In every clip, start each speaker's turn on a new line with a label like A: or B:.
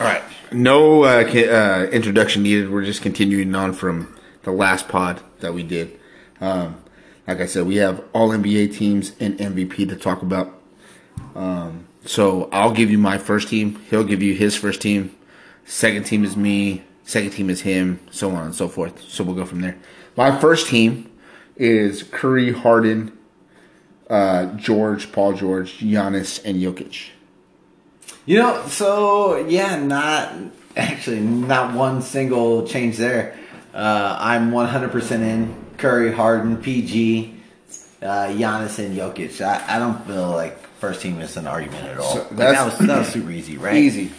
A: All right. No uh, uh, introduction needed. We're just continuing on from the last pod that we did. Um, like I said, we have all NBA teams and MVP to talk about. Um, so I'll give you my first team. He'll give you his first team. Second team is me. Second team is him. So on and so forth. So we'll go from there. My first team is Curry, Harden, uh, George, Paul George, Giannis, and Jokic.
B: You know, so yeah, not actually not one single change there. Uh, I'm 100% in Curry, Harden, PG, uh, Giannis, and Jokic. I, I don't feel like first team is an argument at all.
A: So
B: Like, that was that was super easy, right?
A: Easy.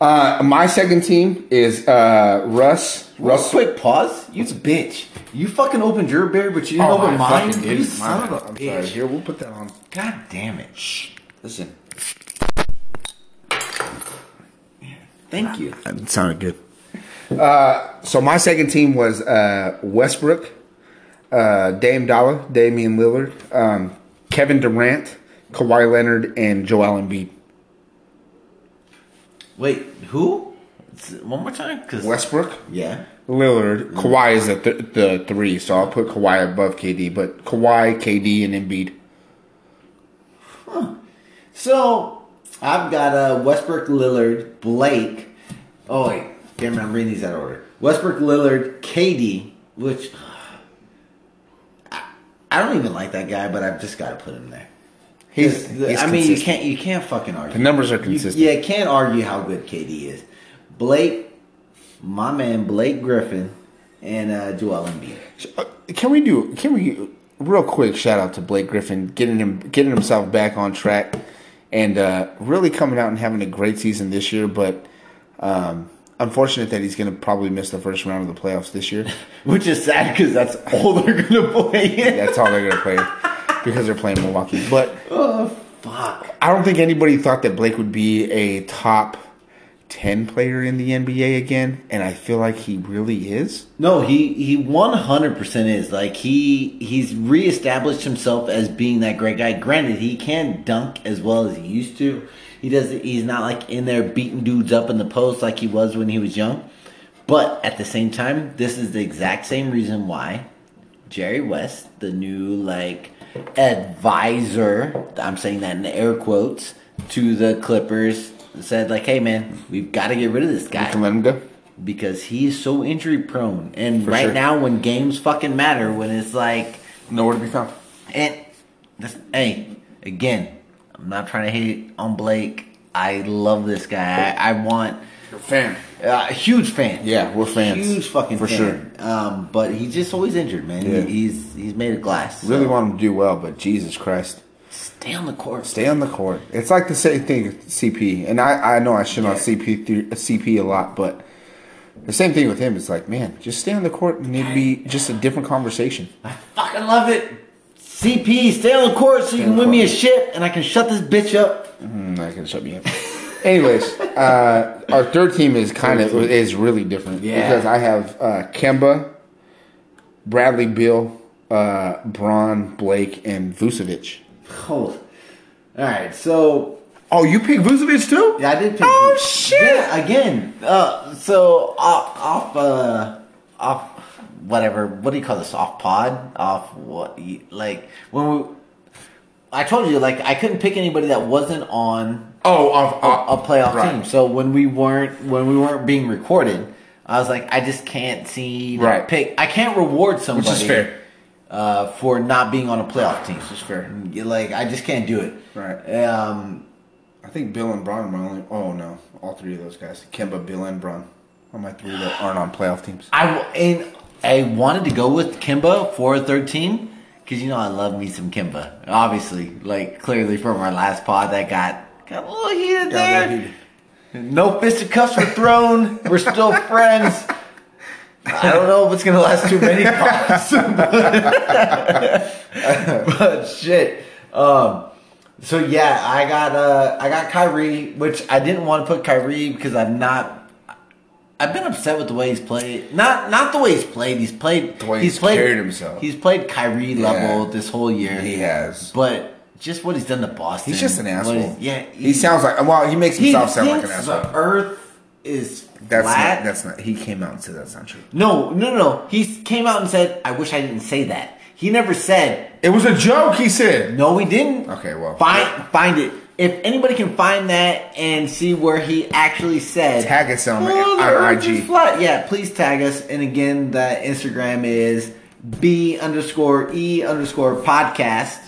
A: Uh, my second team is uh, Russ. Russ.
B: quick pause. You bitch. You fucking opened your beer, but you didn't
A: Oh,
B: open mine. You son of a bitch.
A: sorry. Here, we'll put that on.
B: God damn it. Shh.
A: Listen.
B: Thank you.
A: That sounded good. Uh, so my second team was uh, Westbrook, uh, Dame Dolla, Damian Lillard, um, Kevin Durant, Kawhi Leonard, and Joel Embiid.
B: Wait, who? One more time, because
A: Westbrook,
B: yeah.
A: Lillard, Kawhi is the, th- the three, so I'll put Kawhi above KD, but Kawhi, KD, and Embiid. Huh.
B: So I've got uh, Westbrook, Lillard, Blake. Oh wait, damn it, I'm reading these out of order. Westbrook, Lillard, KD, which I, I don't even like that guy, but I've just got to put him there.
A: He's,
B: The-
A: he's
B: I mean, you can't you can't fucking argue.
A: The numbers are
B: You-
A: consistent.
B: yeah, can't argue how good KD is. Blake, my man, Blake Griffin, and uh, Joel Embiid.
A: Uh, Can we do? Can we real quick shout out to Blake Griffin getting him getting himself back on track and uh, really coming out and having a great season this year. But um, unfortunate that he's going to probably miss the first round of the playoffs this year.
B: Which is sad because that's all they're gonna play.
A: That's all they're going to play because they're playing Milwaukee. But
B: Oh fuck.
A: I don't think anybody thought that Blake would be a top ten player in the NBA again, and I feel like he really is.
B: No, he he one hundred percent is like he he's reestablished himself as being that great guy. Granted, he can dunk as well as he used to. He does. He's not like in there beating dudes up in the post like he was when he was young. But at the same time, this is the exact same reason why Jerry West, the new like advisor, I'm saying that in air quotes, to the Clippers, said like, "Hey man, we've got to get rid of this guy."
A: You can let him go.
B: because he's so injury prone. And
A: For
B: right
A: sure.
B: now, when games fucking matter, when it's like,
A: Nowhere to be found.
B: and this, hey, again, I'm not trying to hate on Blake. I love this guy. I, I want
A: You're a fan.
B: uh, a huge fan.
A: Yeah, we're fans.
B: Huge fucking
A: For
B: fan. Um, but he's just always injured, man.
A: Yeah.
B: He, he's he's made of glass.
A: Really
B: so
A: want him to do well, but Jesus Christ.
B: Stay on the court.
A: Stay on the court. It's like the same thing with CP. And I, I know I shit on
B: Yeah.
A: CP, CP a lot, but the same thing with him. It's like, man, just stay on the court and it'd be just a different conversation.
B: I fucking love it. CP, stay on the court so you can win me a
A: court.
B: shit, and I can shut this bitch up.
A: Mm, I can shut me up. Anyways, uh, our third team is kind of is really different
B: Yeah.
A: because I have uh, Kemba, Bradley, Beal, uh, Bron, Blake, and Vucevic.
B: Hold. All right, so
A: Oh, you picked Vucevic too?
B: Yeah, I did pick.
A: Oh, shit!
B: Yeah, again. Uh, so off, off, uh, off, whatever. What do you call this? Off pod? Off what? Like when we. I told you, like I couldn't pick anybody that wasn't on
A: Oh, off,
B: a,
A: off
B: a playoff
A: right.
B: team. So when we weren't when we weren't being recorded, I was like, I just can't see
A: Right.
B: pick. I can't reward somebody.
A: which is fair.
B: Uh, for not being on a playoff team.
A: Is fair.
B: Like I just can't do it.
A: Right.
B: Um,
A: I think Beal and Bron are my only. Oh no, all three of those guys: Kemba, Beal, and Bron are my three that aren't on playoff teams.
B: I and I wanted to go with Kemba for a third team because you know I love me some Kemba. Obviously, like clearly from our last pod that got got a little heated
A: Yeah,
B: there.
A: that
B: No fisticuffs were thrown. We're still friends. I don't know if it's gonna last too many pods, but, but shit. Um, so yeah, I got uh, I got Kyrie, which I didn't want to put Kyrie because I'm not. I've been upset with the way he's played. Not not the way he's played. He's played
A: The way
B: he's
A: he's
B: played
A: carried himself.
B: He's played Kyrie level
A: Yeah.
B: this whole year.
A: He has.
B: but just what he's done to Boston.
A: He's just an asshole.
B: yeah,
A: he sounds like. Well, he makes
B: he
A: himself sound like an asshole.
B: The earth is
A: That's
B: flat.
A: not. That's not. He came out and said that's not true.
B: no, no, no. He came out and said, "I wish I didn't say that." He never said,
A: It was a joke. He said.
B: "No, he didn't."
A: Okay, well.
B: find find it. If anybody can find that and see where he actually said,
A: Tag us on-
B: "Oh, the
A: on IG."
B: flat," yeah, please tag us. And again, the Instagram is b underscore e underscore podcast.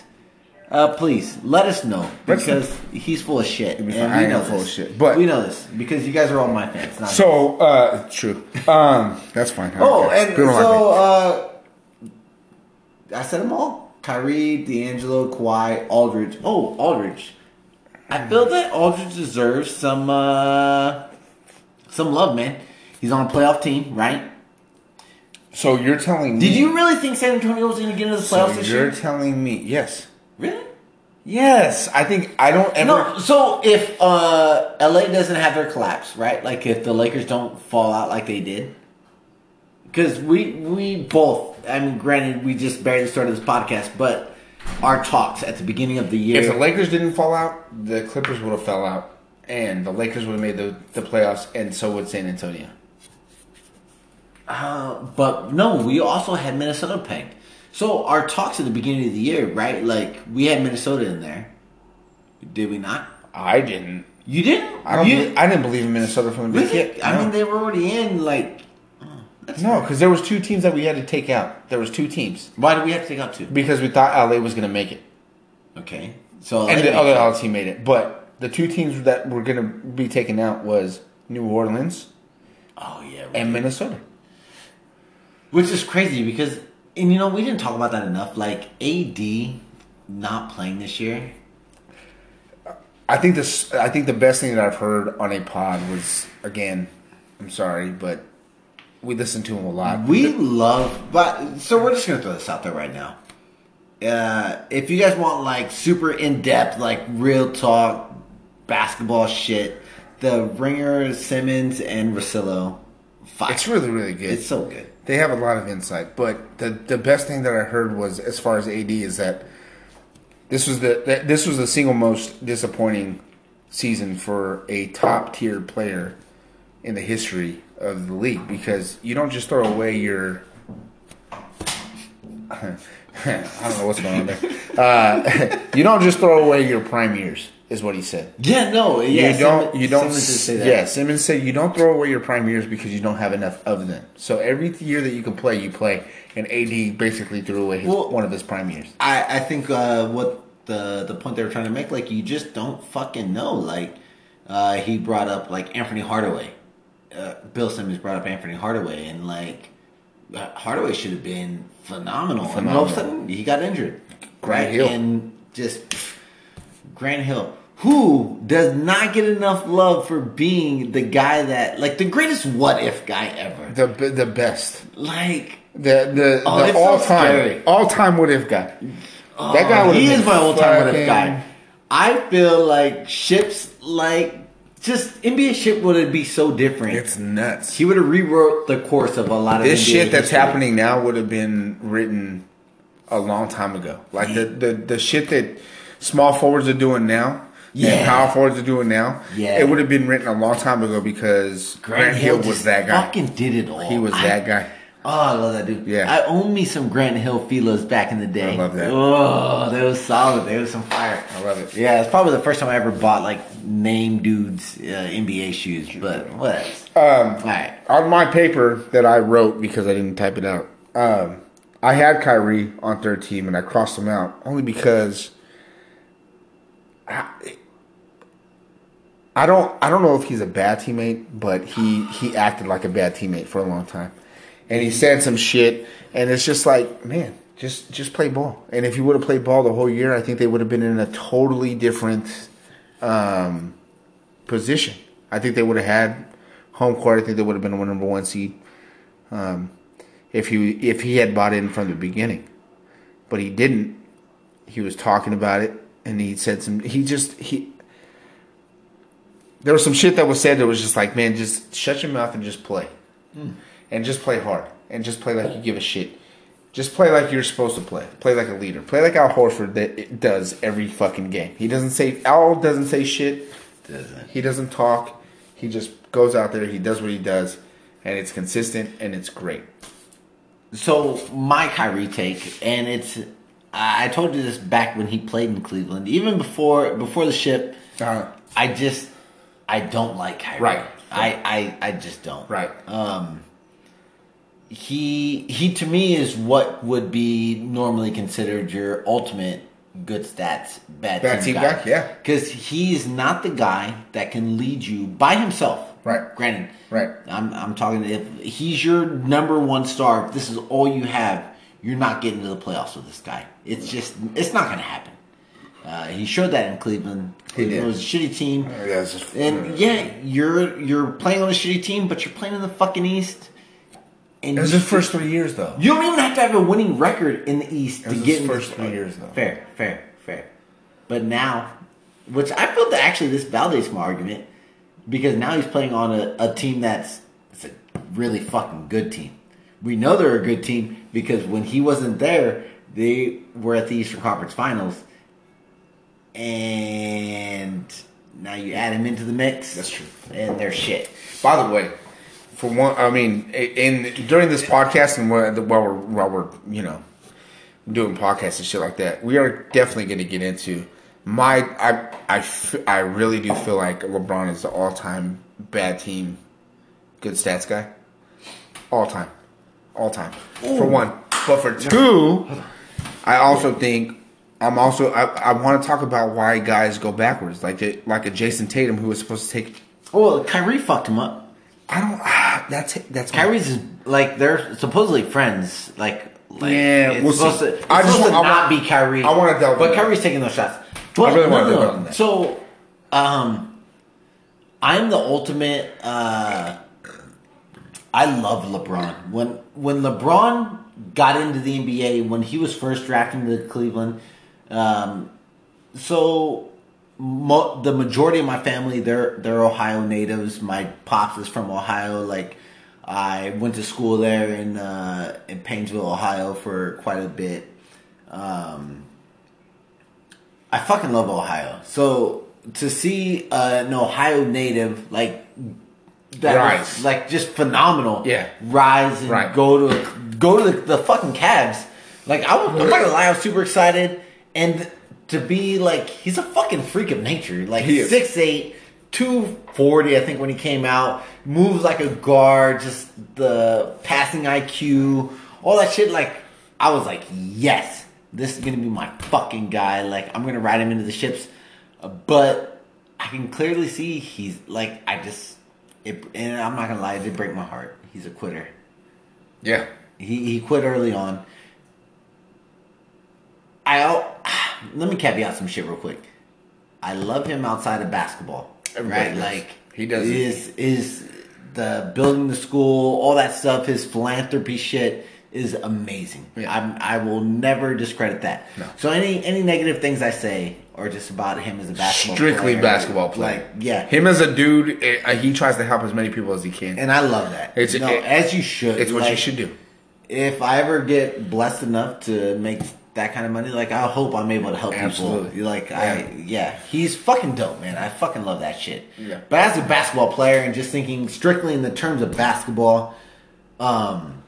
B: Uh, please let us know because he's full of shit, and we.
A: I
B: know
A: full
B: this.
A: of shit, but-
B: we know this because you guys are all my fans. Not
A: So, uh, true. Um, that's fine. I
B: Oh, and
A: People
B: so uh, I said them all: Kyrie, D'Angelo, Kawhi, Aldridge. Oh, Aldridge. I feel that Aldridge deserves some uh, some love, man. He's on a playoff team, right?
A: so you're telling me?
B: Did you really think San Antonio was going to get into the
A: So
B: playoffs this
A: you're
B: year?
A: telling me? Yes.
B: Really?
A: Yes. I think I don't ever.
B: No. So if uh, LA doesn't have their collapse, right? Like if the Lakers don't fall out like they did, because we we both. I mean, granted, we just barely started this podcast, but our talks at the beginning of the year.
A: If the Lakers didn't fall out, the Clippers would have fell out, and the Lakers would have made the, the playoffs, and so would San Antonio.
B: Uh, but no, we also had Minnesota pegged. So our talks at the beginning of the year, right? Like we had Minnesota in there. Did we not?
A: I didn't.
B: You didn't?
A: I don't.
B: You,
A: believe, I didn't believe in Minnesota from the beginning.
B: I
A: No.
B: mean, they were already in. Like, oh,
A: no, because there was two teams that we had to take out. There was two teams
B: why did we have to take out two?
A: because we thought LA was going to make it,
B: Okay, so
A: and
B: they
A: the other LA team made it. But the two teams that were going to be taken out was New Orleans
B: Oh yeah,
A: and Minnesota.
B: which is crazy because, and you know, we didn't talk about that enough. Like AD not playing this year.
A: I think this. I think the best thing that I've heard on a pod was again. I'm sorry, but we listen to him a lot.
B: We love, but so we're just gonna throw this out there right now. Uh, if you guys want like super in depth, like real talk basketball shit, the Ringer, Simmons, and Russillo.
A: It's really really good.
B: it's so good.
A: They have a lot of insight, but the the best thing that I heard was as far as AD is that this was the this was the single most disappointing season for a top tier player in the history of the league because you don't just throw away your I don't know what's going on there. Uh, you don't just throw away your prime years, is what he said.
B: Yeah, no, yeah.
A: you don't.
B: Simmons-
A: you don't.
B: Simmons did say that.
A: Yeah, Simmons said you don't throw away your prime years because you don't have enough of them. So every year that you can play, you play. And AD basically threw away his,
B: Well-
A: one of his prime years.
B: I, I think uh, what the the point they were trying to make, like you just don't fucking know. Like uh, he brought up like Anthony Hardaway. Uh, Bill Simmons brought up Anthony Hardaway, and like uh, Hardaway should have been phenomenal. phenomenal. And all of a sudden, he got injured.
A: Grant Hill.
B: and just Grant Hill, who does not get enough love for being the guy that like the greatest what if guy ever.
A: The the best.
B: Like
A: The the,
B: Oh,
A: the all time all time what if guy. that oh, guy
B: Oh,
A: would
B: he is my all time what if guy. I feel like ships like just NBA ship would be so different.
A: It's nuts.
B: he would have rewrote the course of a lot of
A: this
B: NBA
A: shit that's
B: history.
A: happening now would have been written a long time ago. Like the, the, the shit that small forwards are doing now,
B: Yeah.
A: power forwards are doing now,
B: Yeah.
A: it would have been written a long time ago because Grant, Hill, was that guy.
B: Fucking did it all.
A: He was
B: I-
A: that guy.
B: Oh, I love that dude.
A: Yeah.
B: I own me some Grant Hill Filas back in the day.
A: I love that.
B: Oh, they was solid. They was some fire.
A: I love it.
B: Yeah, it's probably the first time I ever bought like name dudes uh, NBA shoes. But what? else?
A: Um,
B: All right.
A: on my paper that I wrote because I didn't type it out, um, I had Kyrie on third team and I crossed him out only because I, don't I don't know if he's a bad teammate, but he he acted like a bad teammate for a long time, and he said some shit, and it's just like man. Just, just play ball, and if he would have played ball the whole year, I think they would have been in a totally different um, position. I think they would have had home court. I think they would have been a number one seed um, if he if he had bought in from the beginning, but he didn't. He was talking about it, and he said some. He just he. There was some shit that was said that was just like, man, just shut your mouth and just play, hmm. and just play hard, and just play like you give a shit. Just play like you're supposed to play. Play like a leader. Play like Al Horford that does every fucking game. He doesn't say Al doesn't say shit.
B: Doesn't.
A: He doesn't talk. He just goes out there, he does what he does, and it's consistent and it's great.
B: So my Kyrie take, and it's I told you this back when he played in Cleveland, even before before the ship.
A: Uh,
B: I just I don't like Kyrie.
A: Right.
B: I, I I just don't.
A: right.
B: Um. He he to me is what would be normally considered your ultimate good stats bad,
A: Bad team guy, yeah.
B: Because he's not the guy that can lead you by himself.
A: Right.
B: Granted.
A: Right.
B: I'm I'm talking if he's your number one star, if this is all you have, you're not getting to the playoffs with this guy. It's just it's not gonna happen. Uh, he showed that in Cleveland.
A: He did.
B: It was a shitty team.
A: Yeah, just-
B: and yeah, you're you're playing on a shitty team, but you're playing in the fucking East. And
A: It was his first three years, though.
B: you don't even have to have a winning record in the East to get in
A: first three years, though.
B: Fair, fair, fair. But now, which I feel that actually this validates my argument because now he's playing on a, a team that's it's a really fucking good team. We know they're a good team because when he wasn't there, they were at the Eastern Conference Finals, and now you add him into the mix.
A: That's true.
B: and they're shit.
A: By the way, for one, I mean, in during this podcast and while we're while we're you know doing podcasts and shit like that, we are definitely going to get into my. I, I I really do feel like LeBron is the all time bad team, good stats guy, all time, all time. For one, but for two, I also think. I'm also I, I want to talk about why guys go backwards like a, like a Jayson Tatum who was supposed to take
B: Oh, well, Kyrie fucked him up.
A: I don't. Ah, that's that's
B: Kyrie's like they're supposedly friends. Like, like
A: Yeah,
B: it's
A: we'll
B: supposed
A: see.
B: to, it's
A: I just
B: supposed to
A: I
B: not
A: want-
B: be Kyrie.
A: I wanna delve
B: but. Kyrie's taking those shots. But,
A: really wanna
B: no,
A: delve that.
B: So, um, I'm the ultimate. Uh, I love LeBron. When when LeBron got into the NBA, when he was first drafted into Cleveland, um, so mo- the majority of my family they're they're Ohio natives. My pops is from Ohio. Like I went to school there in uh, in Painesville, Ohio, for quite a bit. Um, I fucking love Ohio. So to see uh, an Ohio native like that
A: Rise.
B: was, like just phenomenal.
A: Yeah.
B: rise and
A: Right.
B: go to go to the, the fucking Cavs. Like I was, I'm not gonna lie, I was super excited, and to be like he's a fucking freak of nature. Like
A: He is.
B: 6'8", 240, I think when he came out, moves like a guard, just the passing IQ, all that shit. Like I was like, yes, this is gonna be my fucking guy. Like I'm gonna ride him into the ships, but I can clearly see he's like I just. It, and I'm not gonna lie, it did break my heart. He's a quitter.
A: Yeah.
B: He he quit early on. I let me caveat some shit real quick. I love him outside of basketball,
A: Everybody
B: right?
A: does.
B: Like
A: He does.
B: Is is the building the school, all that stuff. His philanthropy shit is amazing.
A: Yeah.
B: I'm, I will never discredit that.
A: No.
B: So any any negative things I say are just about him as a basketball
A: Strictly
B: player.
A: basketball player.
B: Like yeah,
A: Him as a dude, eh, he tries to help as many people as he can.
B: and I love that.
A: It's-
B: no,
A: it-
B: as you should.
A: it's what you should do.
B: if I ever get blessed enough to make that kind of money, like I hope I'm able to help
A: Absolutely.
B: people. Like I, yeah, he's fucking dope, man. I fucking love that shit.
A: Yeah.
B: But as a basketball player and just thinking strictly in the terms of basketball, um,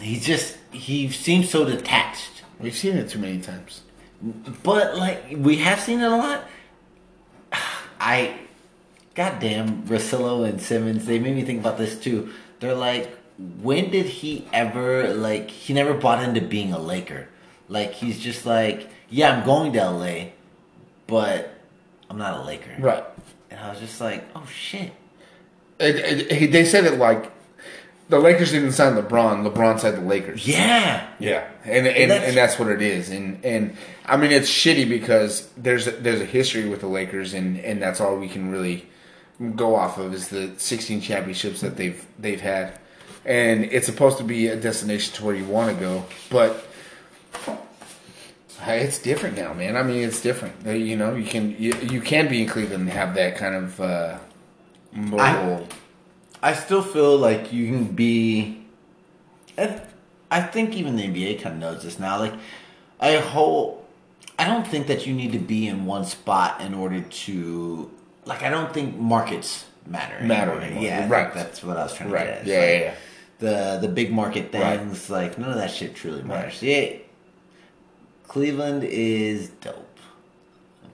B: he's just he seems so detached.
A: We've seen it too many times.
B: But like we have seen it a lot. I, goddamn, Russillo and Simmons, they made me think about this too. They're like, when did he ever like? He never bought into being a Laker. Like he's just like, yeah, I'm going to LA, but I'm not a Laker.
A: Right.
B: And I was just like, oh shit.
A: It, it, he- they said it like the Lakers didn't sign LeBron. LeBron signed the Lakers.
B: Yeah.
A: Yeah, and and, and,
B: that's-
A: that's, what it is, and and I mean it's shitty because there's a, there's a history with the Lakers, and and that's all we can really go off of is the 16 championships that they've they've had, and it's supposed to be a destination to where you want to go, but it's different now, man. I mean, it's different. You know, you can you, you can be in Cleveland and have that kind of uh, mobile.
B: I still feel like you can be. I, I think even the NBA kind of knows this now. Like, I hope. I don't think that you need to be in one spot in order to. Like, I don't think markets matter.
A: Matter
B: anymore. Yeah,
A: Right.
B: That's what I was trying to
A: Right.
B: get at.
A: Yeah,
B: like
A: yeah, yeah.
B: The the big market
A: Right.
B: things, like none of that shit truly matters. Yeah, Cleveland is dope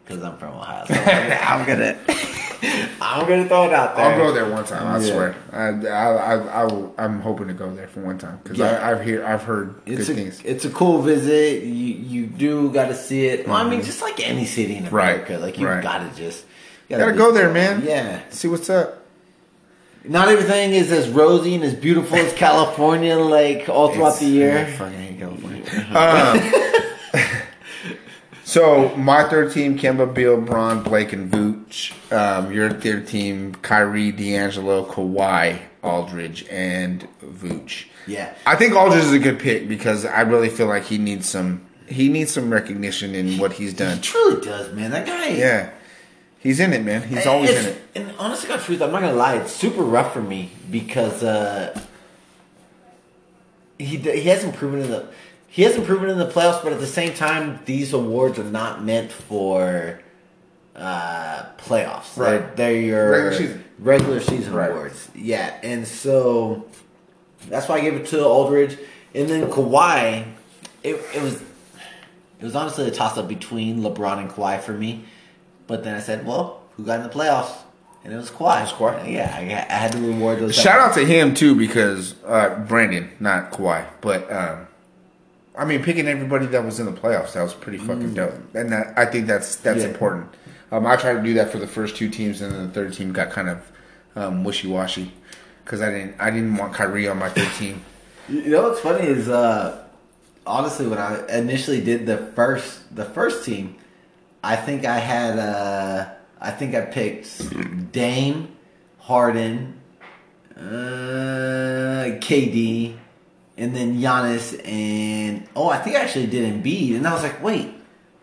B: because I'm from Ohio. So I'm gonna, I'm gonna throw it out there.
A: I'll go there one time. I
B: Yeah.
A: swear. I, I, I, I will, I'm hoping to go there for one time because
B: Yeah.
A: I've hear I've heard
B: It's
A: good
B: a,
A: things.
B: it's a cool visit. You you do got to see it. Well, I mean, just like any city in
A: Mm-hmm. Right.
B: America, like you
A: Right.
B: gotta just
A: Gotta
B: be-
A: go there, man.
B: Yeah,
A: See what's up.
B: not everything is as rosy and as beautiful as California, like all throughout
A: It's-
B: the year.
A: I fucking hate California. Um, so my third team: Kemba, Beal, Bron, Blake, and Vooch. Um, your third team: Kyrie, D'Angelo, Kawhi, Aldridge, and Vooch.
B: Yeah.
A: I think Aldridge is a good pick because I really feel like he needs some he needs some recognition in what he's done.
B: He truly does, man. That guy.
A: Yeah, he's in it, man. He's always in it.
B: And honestly, God, truth, I'm not gonna lie. It's super rough for me because uh, he he hasn't proven in the he hasn't proven in the playoffs, but at the same time, these awards are not meant for uh, playoffs. They're,
A: Right.
B: they're your
A: Regular season.
B: regular season
A: Right.
B: awards. Yeah, and so that's why I gave it to Aldridge, and then Kawhi. It, it was it was honestly a toss up between LeBron and Kawhi for me, but then I said, well, who got in the playoffs? And it was Kawhi.
A: It was Kawhi.
B: Yeah, I, I had to reward those.
A: Shout out to him too because uh, Brandon, not Kawhi, but um, I mean picking everybody that was in the playoffs that was pretty fucking dope, and that, I think that's that's
B: Mm. Yeah.
A: important. Um, I tried to do that for the first two teams, and then the third team got kind of um, wishy washy because I didn't I didn't want Kyrie on my third team.
B: You know what's funny is uh, honestly when I initially did the first the first team, I think I had uh, I think I picked Dame, Harden, uh, KD, and then Giannis and oh I think I actually did Embiid and I was like wait.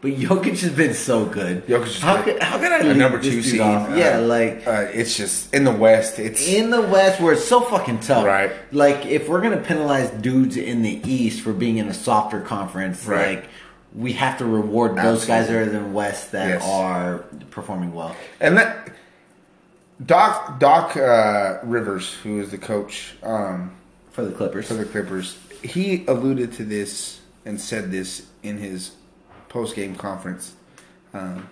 B: But Jokic has been so good.
A: Jokic
B: how
A: good.
B: could how could I leave
A: number two seed.
B: off?
A: uh,
B: Yeah, like
A: uh, it's just in the West. It's
B: in the West where it's so fucking tough.
A: Right.
B: Like if we're gonna penalize dudes in the East for being in a softer conference,
A: Right.
B: like we have to reward those guys that are in the West that
A: Yes.
B: are performing well.
A: And that Doc Doc uh, Rivers, who is the coach um,
B: For the Clippers.
A: for the Clippers, he alluded to this and said this in his post game conference. Um,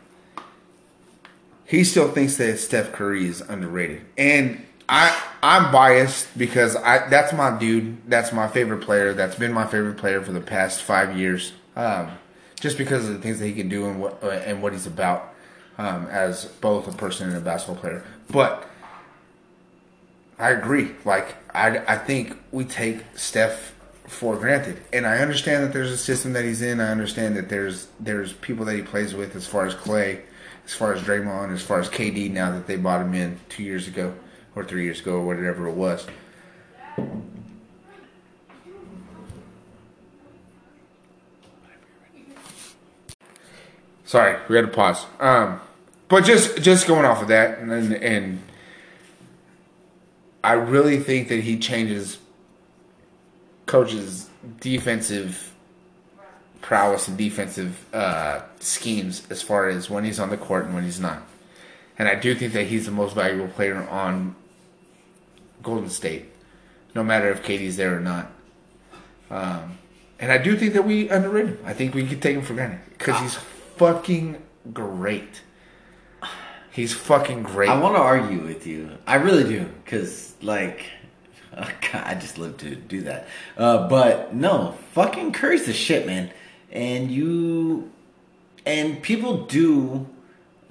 A: he still thinks that Steph Curry is underrated, and I I'm biased because I that's my dude. That's my favorite player. That's been my favorite player for the past five years. Um, just because of the things that he can do and what uh, and what he's about um, as both a person and a basketball player. But I agree. Like I, I think we take Steph for granted, and I understand that there's a system that he's in. I understand that there's there's people that he plays with, as far as Clay, as far as Draymond, as far as KD. Now that they bought him in two years ago or three years ago or whatever it was. Sorry, we had to pause. Um, but just just going off of that, and and I really think that he changes coaches' defensive prowess and defensive uh, schemes as far as when he's on the court and when he's not. And I do think that he's the most valuable player on Golden State, no matter if KD's there or not. Um, and I do think that we underrate him. I think we could take him for granted because he's fucking great. He's fucking great.
B: I want to argue with you. I really do, because like, oh God, I just live to do that. Uh, but no, fucking Curry's the shit, man. And you, and people do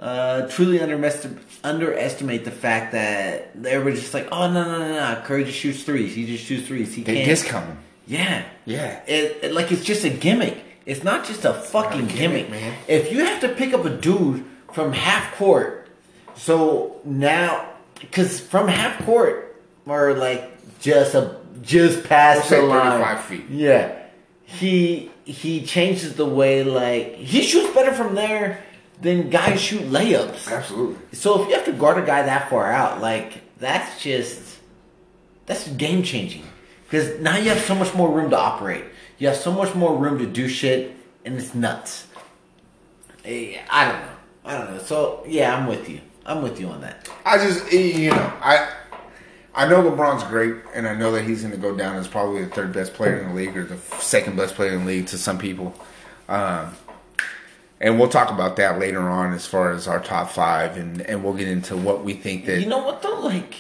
B: uh, truly underestimate underestimate the fact that everybody's just like, oh no no no no, Curry just shoots threes. He just shoots threes. He
A: they
B: can't.
A: discount him.
B: Yeah.
A: Yeah.
B: It, it- like it's just a gimmick. It's not just a fucking
A: gimmick,
B: gimmick,
A: man.
B: If you have to pick up a dude from half court, so now because from half court or like just a just past
A: We'll say
B: the line,
A: 35 feet.
B: Yeah, he he changes the way like he shoots better from there than guys shoot layups.
A: Absolutely.
B: So if you have to guard a guy that far out, like that's just that's game changing because now you have so much more room to operate. You have so much more room to do shit, and it's nuts. Eh, I don't know. I don't know. So yeah, I'm with you. I'm with you on that.
A: I just you know I I know LeBron's great, and I know that he's going to go down as probably the third best player in the league or the second best player in the league to some people. Um, and we'll talk about that later on as far as our top five, and, and we'll get into what we think that
B: You know what though? Like,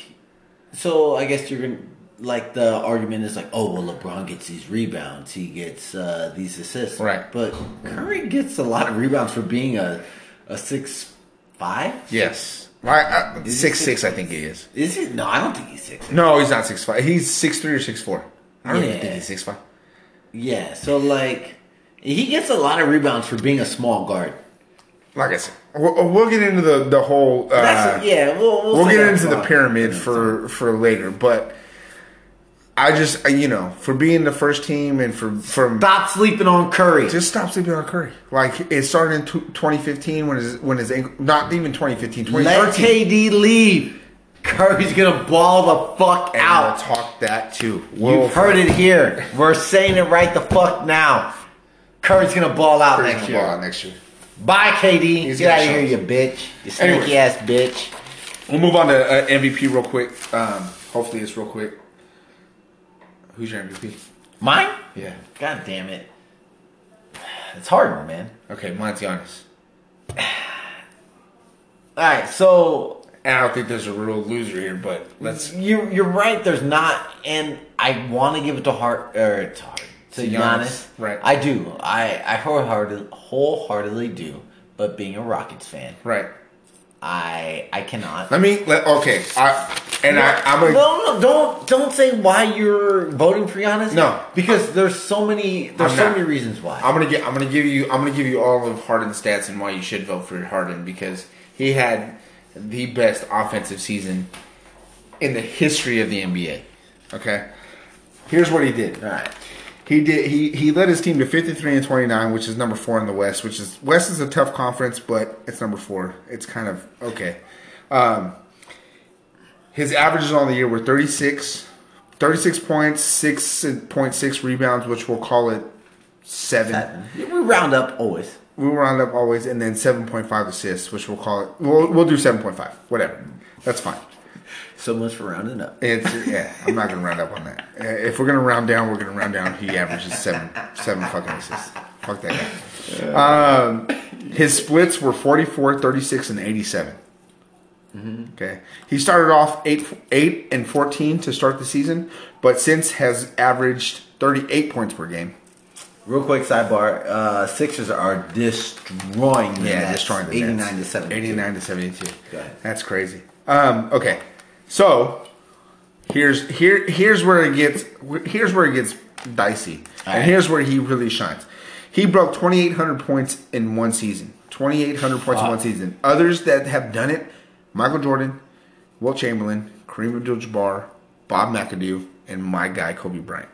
B: so I guess you're gonna like the argument is like, oh well, LeBron gets these rebounds, he gets uh, these assists,
A: Right.
B: But Curry gets a lot of rebounds for being a a six five.
A: yes, right, uh,
B: he
A: six
B: six-
A: six I think he is.
B: Is it? No, I don't think he's six.
A: No, he's not six five. He's six three or six four. I don't even think he's six five.
B: Yeah, so like he gets a lot of rebounds for being a small guard.
A: Like I said, we'll, we'll get into the the whole. Uh,
B: That's yeah. We'll, we'll,
A: we'll get into the pyramid for for later, but I just you know for being the first team and for from
B: Stop sleeping on Curry.
A: just stop sleeping on Curry. Like it started in tw 2015 when his when his ankle, not even 2015,
B: Let KD leave. Curry's gonna ball the fuck
A: And we'll
B: out.
A: talk that too. We'll-
B: You've heard it here. We're saying it right the fuck now. Curry's gonna ball out
A: Curry's
B: next
A: gonna ball
B: year.
A: out next year.
B: Bye, KD.
A: He's
B: Get out of here, you bitch. You sneaky
A: Anyway.
B: ass bitch.
A: We'll move on to uh, MVP real quick. Um, hopefully it's real quick. Who's your MVP?
B: Mine?
A: Yeah.
B: God damn it. It's hard, man.
A: Okay, mine's Giannis.
B: All right, so
A: I don't think there's a real loser here, but let's.
B: you you're right. There's not, and I want to give it to Hart or er, to Hart to
A: To
B: Giannis.
A: Giannis, right.
B: I do. I I wholeheartedly, wholeheartedly do. But being a Rockets fan,
A: Right.
B: I I cannot.
A: Let me. Let, okay. I and I. I'm gonna.
B: no, no, don't don't say why you're voting for Giannis.
A: No.
B: because there's so many there's
A: I'm
B: so
A: not.
B: many reasons why.
A: I'm gonna get. I'm gonna give you. I'm gonna give you all of Harden's stats and why you should vote for Harden because he had the best offensive season in the history of the NBA. Okay. Here's what he did.
B: All right.
A: He did. He he led his team to 53 and 29, which is number four in the West. Which is West is a tough conference, but it's number four. It's kind of okay. Um, his averages on the year were 36, 36 points, 6.6 rebounds, which we'll call it seven.
B: We round up always.
A: We round up always, and then 7.5 assists, which we'll call it. We'll, we'll do 7.5. Whatever. That's fine.
B: So much for rounding up.
A: It's yeah. I'm not gonna round up on that. If we're gonna round down, we're gonna round down. He averages seven, seven fucking assists. Fuck that guy. Um, his splits were 44, 36, and 87. Okay. He started off eight, eight and 14 to start the season, but since has averaged 38 points per game.
B: Real quick sidebar: uh, Sixers are destroying the
A: Yeah,
B: Nets,
A: destroying the
B: eighty-nine
A: Nets.
B: to seventy.
A: 89 to 72.
B: Go ahead.
A: That's crazy. Um, okay, so here's here here's where it gets here's where it gets dicey,
B: All
A: and here's where he really shines. He broke 2,800 points in one season. 2,800 points in one season. Others that have done it: Michael Jordan, Wilt Chamberlain, Kareem Abdul-Jabbar, Bob McAdoo, and my guy Kobe Bryant.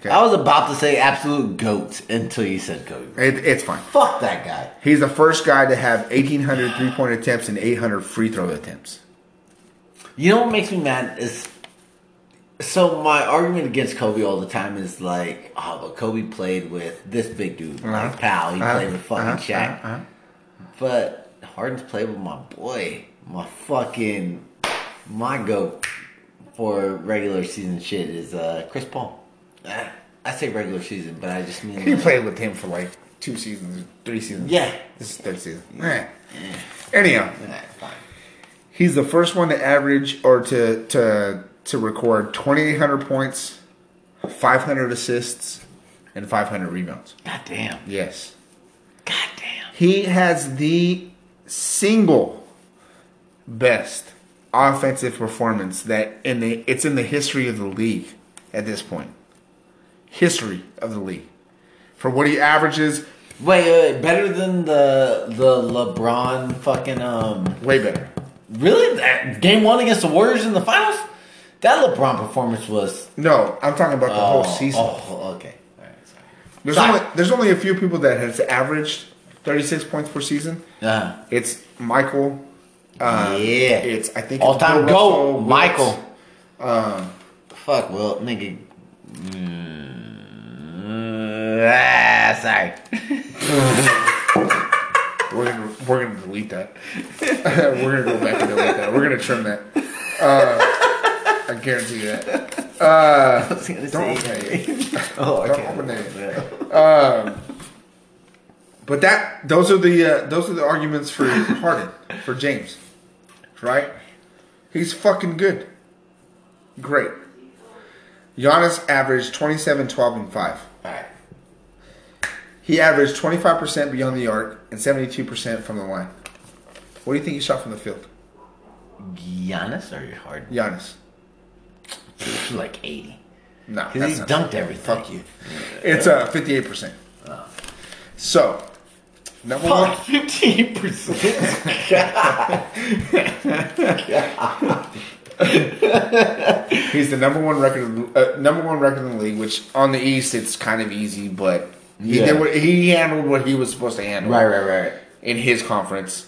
A: Okay,
B: I was about to say absolute goat until you said Kobe. Bryant.
A: it, it's fine.
B: Fuck that guy.
A: He's the first guy to have 1,800 three-point attempts and 800 free throw attempts.
B: You know what makes me mad is so my argument against Kobe all the time is like, oh, but Kobe played with this big dude, like Pau. He
A: Uh-huh.
B: played with fucking
A: Uh-huh.
B: Shaq.
A: Uh-huh.
B: But Harden's played with my boy, my fucking my goat for regular season shit is uh, Chris Paul. I say regular season, but I just mean
A: He played with him for like two seasons, three seasons.
B: Yeah.
A: This is third season. Eh. Anyhow,
B: fine.
A: He's the first one to average or to to to record 2,800 points, 500 assists, and 500 rebounds.
B: God damn.
A: Yes.
B: God damn.
A: He has the single best offensive performance that in the it's in the history of the league at this point. History of the league. For what he averages,
B: Wait, wait, better than the the LeBron fucking um.
A: way better.
B: Really, that game one against the Warriors in the finals. That LeBron performance was
A: No, I'm talking about the whole
B: oh,
A: season.
B: Oh, okay. All right, sorry.
A: There's
B: Sorry.
A: only there's only a few people that has averaged 36 points per season.
B: Uh,
A: It's Michael. Um,
B: yeah.
A: It's I think
B: all time
A: Russell.
B: Michael.
A: Um,
B: Fuck, well, nigga. Mm, ah, sorry.
A: we're we're gonna delete that. We're gonna go back and delete that. We're gonna trim that. Uh, I guarantee you that. Uh,
B: I was
A: don't
B: say.
A: Open
B: oh,
A: don't open that. Um, but that those are the uh, those are the arguments for Harden for James, right? He's fucking good. Great. Giannis averaged 27, 12, and
B: 5.
A: He averaged 25% beyond the arc and 72% from the line. What do you think he shot from the field?
B: Giannis or Harden?
A: Giannis.
B: Like 80.
A: No,
B: Because he's dunked everything.
A: Fuck you. It's uh, 58%. So, number one.
B: 15%.
A: He's the number one record, uh, number one record in the league. Which on the East, it's kind of easy, but he
B: Yeah.
A: did what, he handled what he was supposed to handle.
B: right, right, right.
A: In his conference,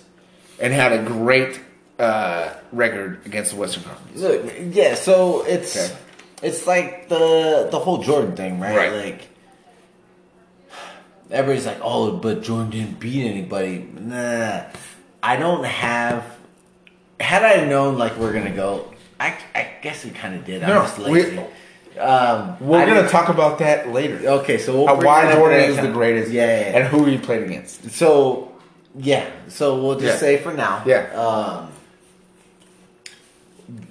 A: and had a great uh, record against the Western Conference.
B: Look, yeah, so it's
A: Okay.
B: it's like the the whole Jordan thing, right?
A: Right.
B: Like everybody's like, "Oh, but Jordan didn't beat anybody." Nah, I don't have. Had I known like we're gonna go, I, I guess we kind of did. I'm
A: No,
B: just
A: we-
B: lazy. Um,
A: We're
B: I
A: gonna talk about that later.
B: Okay, so we'll
A: why Jordan is the greatest,
B: Yeah, yeah, yeah.
A: and who he played against.
B: So, yeah. So we'll just
A: Yeah.
B: say for now.
A: Yeah.
B: Um,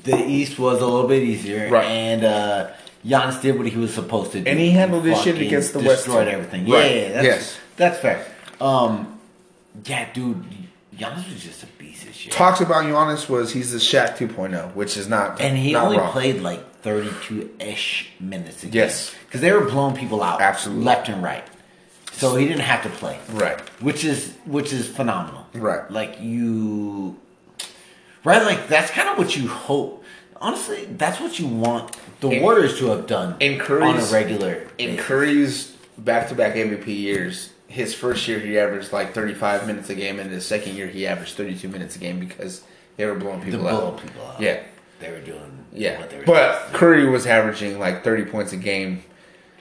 B: the East was a little bit easier,
A: Right.
B: And uh, Giannis did what he was supposed to do,
A: And he handled his shit against the West
B: destroyed everything.
A: Right.
B: Yeah, yeah, that's,
A: Yes.
B: that's fair. Um, yeah, dude, Giannis was just a piece of shit.
A: Talks about Giannis was he's the Shaq 2.0, which is not
B: and he
A: not
B: only
A: wrong.
B: played like 32 ish minutes a game.
A: Yes.
B: Because they were blowing people out
A: Absolutely.
B: left and right. So he didn't have to play.
A: right.
B: which is which is phenomenal.
A: Right.
B: Like you, right? Like that's kind of what you hope. Honestly, that's what you want the
A: In-
B: Warriors to have done
A: in Curry's-
B: on a regular.
A: In
B: basis.
A: Curry's back-to-back MVP years, his first year he averaged like 35 minutes a game, and his second year he averaged 32 minutes a game because they were blowing
B: the
A: out.
B: blow people out.
A: Yeah,
B: they were doing
A: yeah.
B: what they were
A: But Curry was averaging like 30 points a game,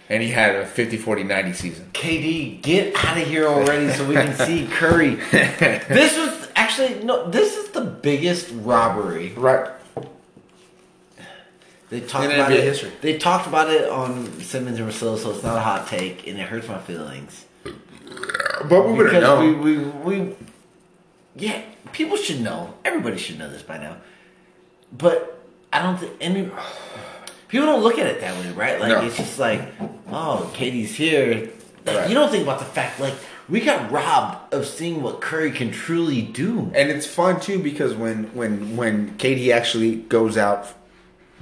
A: and he had a 50, 40, 90 season.
B: KD, get out of here already so we can see Curry. this was actually no. This is the biggest robbery
A: Right.
B: They talked about
A: NBA
B: it.
A: history.
B: They talked about it on Simmons and Russillo, so it's not a hot take, and it hurts my feelings.
A: But we would have
B: because
A: known.
B: we, we we yeah people should know everybody should know this by now but i don't think any people don't look at it that way right like
A: No.
B: it's just like oh KD's here Like,
A: Right.
B: you don't think about the fact like we got robbed of seeing what curry can truly do
A: And it's fun too because when when when KD actually goes out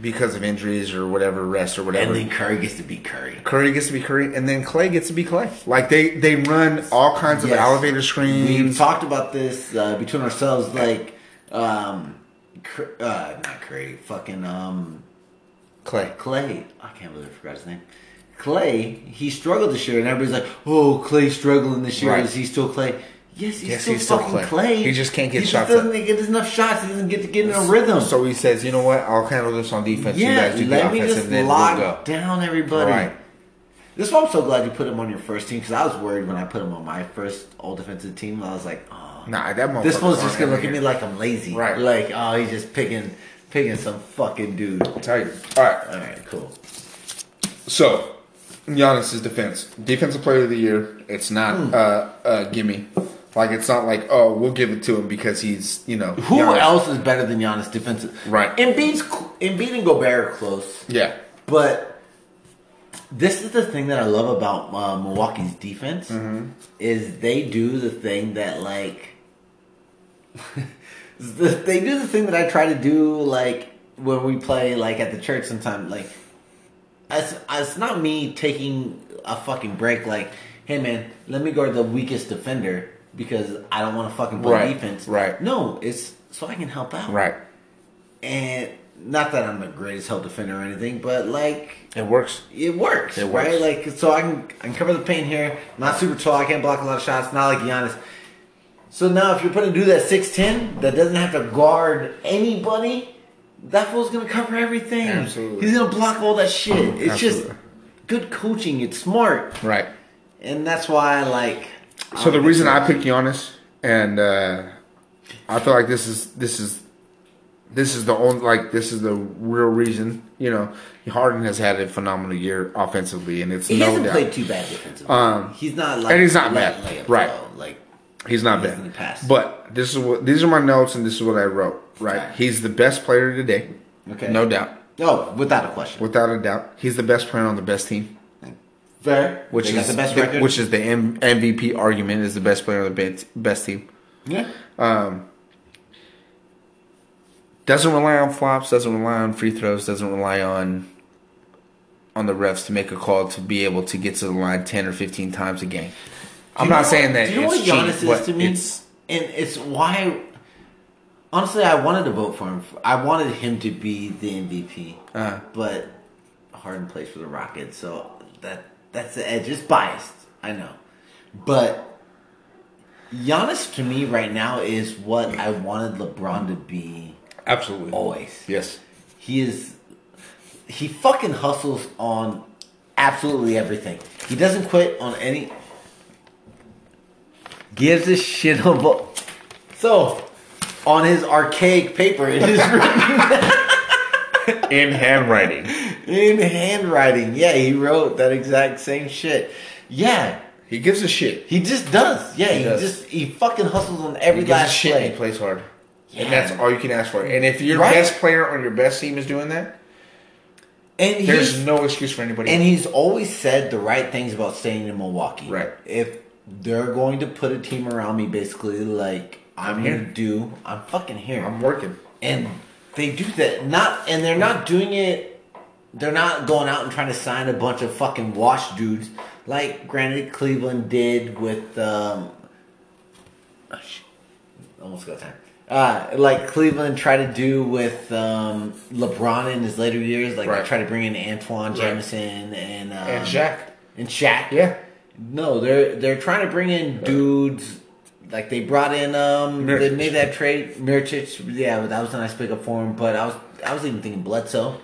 A: because of injuries or whatever, rest or whatever,
B: and then curry gets to be curry
A: Curry gets to be Curry, and then Clay gets to be Clay. Like they they run all kinds of elevator screens.
B: We've talked about this uh, between ourselves, like, um, Uh, not Curry, fucking um,
A: Clay.
B: Clay. I can't believe I forgot his name. Clay. He struggled this year, and everybody's like, "Oh, Clay struggling this year.
A: Right.
B: Is he still Clay?" Yes, he's
A: Yes,
B: still
A: he's still
B: fucking
A: Clay.
B: Clay.
A: He just can't get
B: he
A: shots
B: He doesn't
A: up.
B: get enough shots. He doesn't get to get in a rhythm.
A: So he says, you know what? I'll handle this on defense. you guys do the
B: let me
A: offense,
B: just
A: and
B: lock
A: we'll
B: down everybody.
A: Right.
B: This is why I'm so glad you put him on your first team because I was worried when I put him on my first all defensive team. I was like, oh,
A: Nah, that motherfucker's
B: this one's
A: on
B: just gonna look at me like I'm lazy.
A: Right.
B: Like, oh, he's just picking picking some fucking dude.
A: I'll tell you. All right.
B: All right, cool.
A: So, Giannis's defense, defensive player of the year. It's not
B: Hmm.
A: uh, uh, gimme. Like it's not like oh we'll give it to him because he's you know
B: Who
A: Giannis.
B: else is better than Giannis defensive?
A: Right.
B: Embiid's cl- Embiid and Gobert are close,
A: Yeah.
B: but this is the thing that I love about uh, Milwaukee's defense
A: Mm-hmm.
B: is they do the thing that like they do the thing that I try to do like when we play like at the church sometimes like it's, it's not me taking a fucking break like hey man let me guard the weakest defender because I don't want to fucking play
A: Right,
B: defense
A: right.
B: no it's so I can help out
A: Right.
B: and not that I'm the greatest help defender or anything but like
A: It works.
B: it works,
A: It
B: right? Like, so I can I can cover the paint here. not super tall. I can't block a lot of shots. Not like Giannis. So now, if you're putting a dude at six ten that doesn't have to guard anybody, that fool's gonna cover everything.
A: Absolutely.
B: He's gonna block all that shit. It's just good coaching. It's smart,
A: Right.
B: and that's why I like.
A: So the reason I picked Giannis and uh, I feel like this is this is this is the only like this is the real reason. You know, Harden has had a phenomenal year offensively, and it's
B: He
A: no
B: hasn't
A: doubt
B: played too bad defensively.
A: Um,
B: he's not like
A: and he's not bad. Right.
B: Like
A: he's not
B: He has in the
A: bad.
B: past.
A: But this is what these are my notes, and this is what I wrote. Right,
B: Okay.
A: he's the best player today,
B: okay,
A: no doubt,
B: Oh, without a question.
A: without a doubt. He's the best player on the best team,
B: Fair.
A: which
B: They got
A: is
B: the best record.
A: which is the M- MVP argument is the best player on the best, best team.
B: yeah.
A: Doesn't rely on flops, doesn't rely on free throws, doesn't rely on on the refs to make a call to be able to get to the line ten or fifteen times a game. I'm not saying that
B: Do you know what
A: cheap,
B: Giannis
A: but
B: is to me?
A: it's
B: and it's why. Honestly, I wanted to vote for him. I wanted him to be the MVP,
A: Uh-huh.
B: but Harden plays for the Rockets, so that that's the edge. It's biased, I know, but Giannis to me right now is what I wanted LeBron to be
A: absolutely
B: always.
A: yes.
B: He is. He fucking hustles on absolutely everything. He doesn't quit on any. Gives a shit about. So, on his archaic paper, it is written
A: In handwriting,
B: in handwriting. Yeah, he wrote that exact same shit. Yeah,
A: he gives a shit.
B: he just does. Yeah,
A: He
B: he,
A: does.
B: just he fucking hustles on every
A: He gives a
B: last
A: shit. and He plays hard,
B: Yeah.
A: and that's all you can ask for. And if your
B: Right.
A: best player on your best team is doing that,
B: And
A: there's no excuse for anybody.
B: And he's always said the right things about staying in Milwaukee.
A: Right.
B: If they're going to put a team around me, basically, like I'm,
A: I'm
B: here to do, I'm fucking here.
A: I'm working.
B: and they do that. Not, and they're not doing it. They're not going out and trying to sign a bunch of fucking wash dudes like, granted, Cleveland did with. Um, oh, shit. almost got time. Uh, like Cleveland tried to do with um, LeBron in his later years, like
A: Right.
B: they tried to bring in Antoine
A: Right.
B: Jamison and um,
A: And Shaq.
B: and Shaq.
A: Yeah.
B: No, they're they're trying to bring in dudes like they brought in um they made that trade Mirotic. Yeah, that was a nice pickup for him. But I was I was even thinking Bledsoe.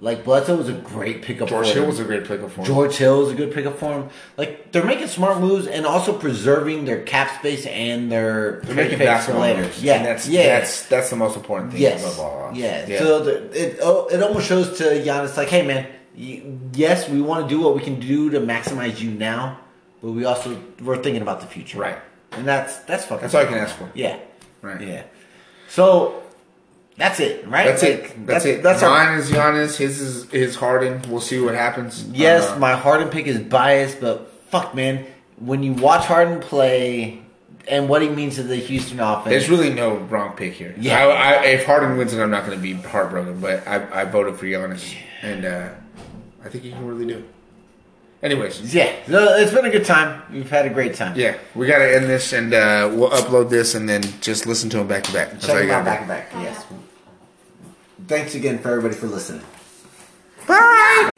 B: Like Bledsoe was a great pickup.
A: George
B: for
A: Hill
B: them.
A: was a great pickup for him.
B: George Hill is a good pickup for him. Like they're making smart moves and also preserving their cap space and their
A: They're making basketball
B: later.
A: moves.
B: Yeah,
A: And that's
B: yeah.
A: that's that's the most important thing
B: Yes.
A: above all.
B: Yeah.
A: yeah.
B: So the, it oh, it almost shows to Giannis like, hey man, yes, we want to do what we can do to maximize you now, but we also we're thinking about the future.
A: Right.
B: And that's that's fucking.
A: That's all I can ask for.
B: Yeah.
A: Right.
B: Yeah. So that's it, right?
A: That's
B: Like,
A: it. That's, it.
B: That's our,
A: Mine is Giannis. His is is Harden. We'll see what happens.
B: yes.
A: Uh,
B: my Harden pick is biased, but fuck, man, when you watch Harden play and what he means to the Houston offense,
A: there's really no wrong pick here.
B: Yeah.
A: I, I, if Harden wins it, I'm not going to be heartbroken. But I, I voted for Giannis, and uh, I think he can really do it. Anyways,
B: yeah, no, it's been a good time. We've had a great time.
A: yeah, we got to end this, and uh, we'll upload this, and then just listen to him back to back. That's
B: Check them out back to back. Yes. Thanks again for everybody for listening. Bye!